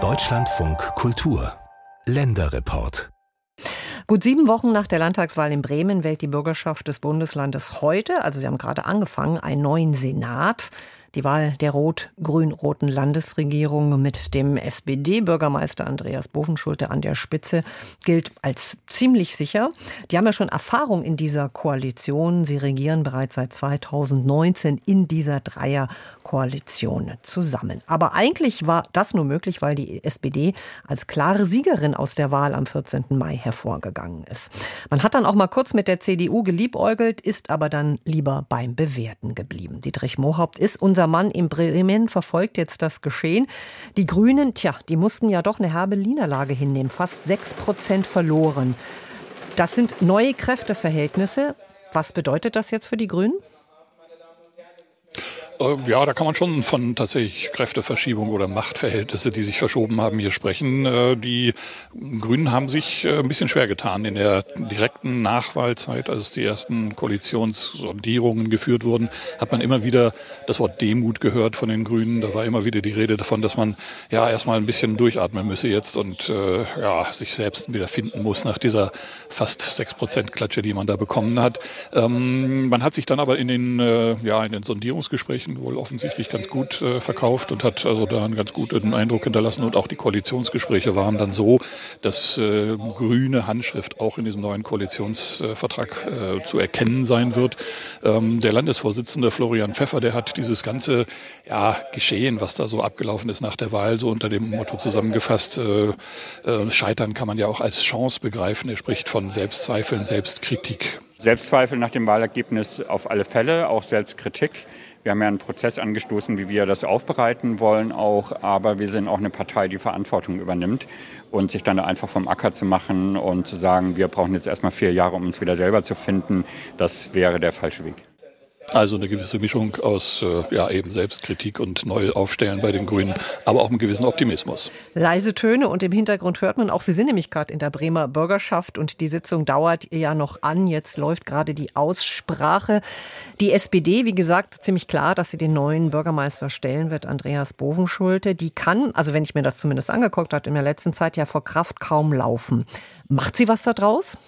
Deutschlandfunk Kultur Länderreport Gut sieben Wochen nach der Landtagswahl in Bremen wählt die Bürgerschaft des Bundeslandes heute, also sie haben gerade angefangen, einen neuen Senat. Die Wahl der rot-grün-roten Landesregierung mit dem SPD-Bürgermeister Andreas Bovenschulte an der Spitze gilt als ziemlich sicher. Die haben ja schon Erfahrung in dieser Koalition. Sie regieren bereits seit 2019 in dieser Dreierkoalition zusammen. Aber eigentlich war das nur möglich, weil die SPD als klare Siegerin aus der Wahl am 14. Mai hervorgegangen ist. Man hat dann auch mal kurz mit der CDU geliebäugelt, ist aber dann lieber beim Bewerten geblieben. Dietrich Mohaupt ist unser unser Mann in Bremen verfolgt jetzt das Geschehen. Die Grünen, tja, die mussten ja doch eine herbe Niederlage hinnehmen. Fast sechs Prozent verloren. Das sind neue Kräfteverhältnisse. Was bedeutet das jetzt für die Grünen? Äh, ja, da kann man schon von tatsächlich Kräfteverschiebung oder Machtverhältnisse, die sich verschoben haben, hier sprechen. Äh, die Grünen haben sich äh, ein bisschen schwer getan in der direkten Nachwahlzeit, als die ersten Koalitionssondierungen geführt wurden, hat man immer wieder das Wort Demut gehört von den Grünen. Da war immer wieder die Rede davon, dass man ja erstmal ein bisschen durchatmen müsse jetzt und ja, sich selbst wieder finden muss nach dieser fast sechs Prozent Klatsche, die man da bekommen hat. Ähm, man hat sich dann aber in den, ja, in den Sondierungsgesprächen München wohl offensichtlich ganz gut äh, verkauft und hat also da einen ganz guten Eindruck hinterlassen. Und auch die Koalitionsgespräche waren dann so, dass äh, grüne Handschrift auch in diesem neuen Koalitionsvertrag äh, zu erkennen sein wird. Ähm, der Landesvorsitzende Florian Pfeffer, der hat dieses ganze ja, Geschehen, was da so abgelaufen ist nach der Wahl, so unter dem Motto zusammengefasst, äh, äh, Scheitern kann man ja auch als Chance begreifen. Er spricht von Selbstzweifeln, Selbstkritik. Selbstzweifel nach dem Wahlergebnis auf alle Fälle, auch Selbstkritik. Wir haben ja einen Prozess angestoßen, wie wir das aufbereiten wollen auch, aber wir sind auch eine Partei, die Verantwortung übernimmt und sich dann einfach vom Acker zu machen und zu sagen, wir brauchen jetzt erstmal vier Jahre, um uns wieder selber zu finden, das wäre der falsche Weg. Also eine gewisse Mischung aus äh, ja eben Selbstkritik und Neuaufstellen bei den Grünen, aber auch einem gewissen Optimismus. Leise Töne und im Hintergrund hört man auch, Sie sind nämlich gerade in der Bremer Bürgerschaft und die Sitzung dauert ja noch an. Jetzt läuft gerade die Aussprache. Die SPD, wie gesagt, ziemlich klar, dass sie den neuen Bürgermeister stellen wird, Andreas Bovenschulte. Die kann, also wenn ich mir das zumindest angeguckt habe, in der letzten Zeit ja vor Kraft kaum laufen. Macht sie was da draus?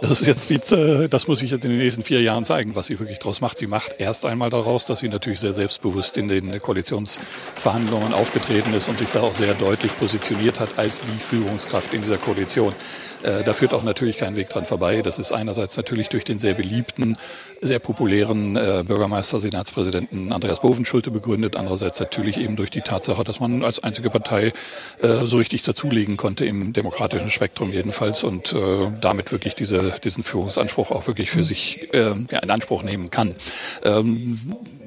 Das ist jetzt die, äh, das muss ich jetzt in den nächsten vier Jahren zeigen, was sie wirklich daraus macht. Sie macht erst einmal daraus, dass sie natürlich sehr selbstbewusst in den Koalitionsverhandlungen aufgetreten ist und sich da auch sehr deutlich positioniert hat als die Führungskraft in dieser Koalition. Äh, da führt auch natürlich kein Weg dran vorbei. Das ist einerseits natürlich durch den sehr beliebten, sehr populären äh, Bürgermeister, Senatspräsidenten Andreas Bovenschulte begründet. Andererseits natürlich eben durch die Tatsache, dass man als einzige Partei so richtig dazulegen konnte im demokratischen Spektrum jedenfalls und damit damit wirklich diese, diesen Führungsanspruch auch wirklich für sich äh, ja, in Anspruch nehmen kann. Ähm,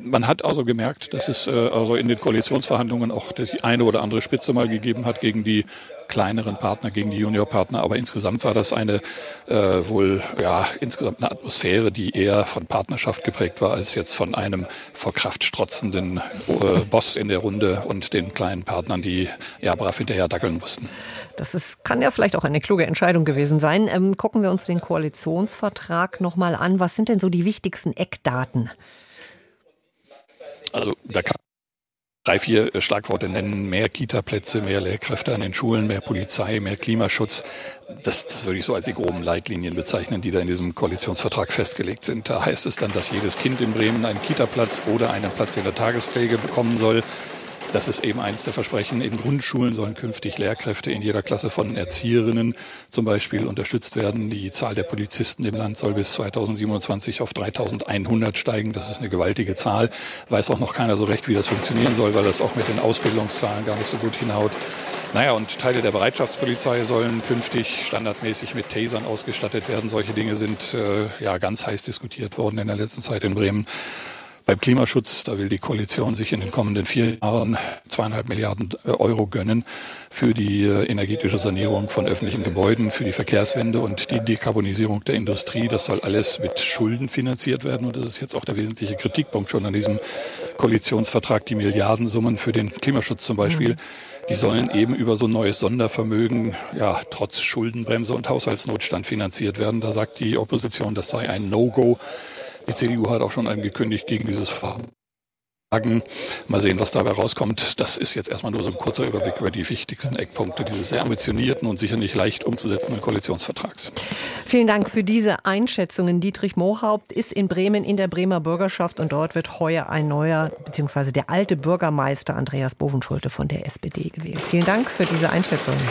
man hat also gemerkt, dass es äh, also in den Koalitionsverhandlungen auch die eine oder andere Spitze mal gegeben hat gegen die kleineren Partner, gegen die Juniorpartner. Aber insgesamt war das eine äh, wohl ja insgesamt eine Atmosphäre, die eher von Partnerschaft geprägt war, als jetzt von einem vor Kraft strotzenden äh, Boss in der Runde und den kleinen Partnern, die ja brav hinterher dackeln mussten. Das ist, kann ja vielleicht auch eine kluge Entscheidung gewesen sein. Ähm, gucken wir uns den Koalitionsvertrag nochmal an. Was sind denn so die wichtigsten Eckdaten? Also da kann drei, vier äh, Schlagworte nennen. Mehr Kita-Plätze, mehr Lehrkräfte an den Schulen, mehr Polizei, mehr Klimaschutz. Das, das würde ich so als die groben Leitlinien bezeichnen, die da in diesem Koalitionsvertrag festgelegt sind. Da heißt es dann, dass jedes Kind in Bremen einen Kita-Platz oder einen Platz in der Tagespflege bekommen soll. Das ist eben eins der Versprechen. In Grundschulen sollen künftig Lehrkräfte in jeder Klasse von Erzieherinnen zum Beispiel unterstützt werden. Die Zahl der Polizisten im Land soll bis 2027 auf 3100 steigen. Das ist eine gewaltige Zahl. Weiß auch noch keiner so recht, wie das funktionieren soll, weil das auch mit den Ausbildungszahlen gar nicht so gut hinhaut. Naja, und Teile der Bereitschaftspolizei sollen künftig standardmäßig mit Tasern ausgestattet werden. Solche Dinge sind äh, ja ganz heiß diskutiert worden in der letzten Zeit in Bremen. Beim Klimaschutz, da will die Koalition sich in den kommenden vier Jahren zweieinhalb Milliarden äh, Euro gönnen für die äh, energetische Sanierung von öffentlichen Gebäuden, für die Verkehrswende und die Dekarbonisierung der Industrie. Das soll alles mit Schulden finanziert werden. Und das ist jetzt auch der wesentliche Kritikpunkt schon an diesem Koalitionsvertrag. Die Milliardensummen für den Klimaschutz zum Beispiel. Die sollen eben über so ein neues Sondervermögen, ja, trotz Schuldenbremse und Haushaltsnotstand finanziert werden. Da sagt die Opposition, das sei ein No-Go. Die CDU hat auch schon angekündigt, gegen dieses Verfahren Mal sehen, was dabei rauskommt. Das ist jetzt erstmal nur so ein kurzer Überblick über die wichtigsten Eckpunkte dieses sehr ambitionierten und sicher nicht leicht umzusetzenden Koalitionsvertrags. Vielen Dank für diese Einschätzungen. Dietrich Mohaupt ist in Bremen in der Bremer Bürgerschaft und dort wird heuer ein neuer, beziehungsweise der alte Bürgermeister Andreas Bovenschulte von der SPD gewählt. Vielen Dank für diese Einschätzungen.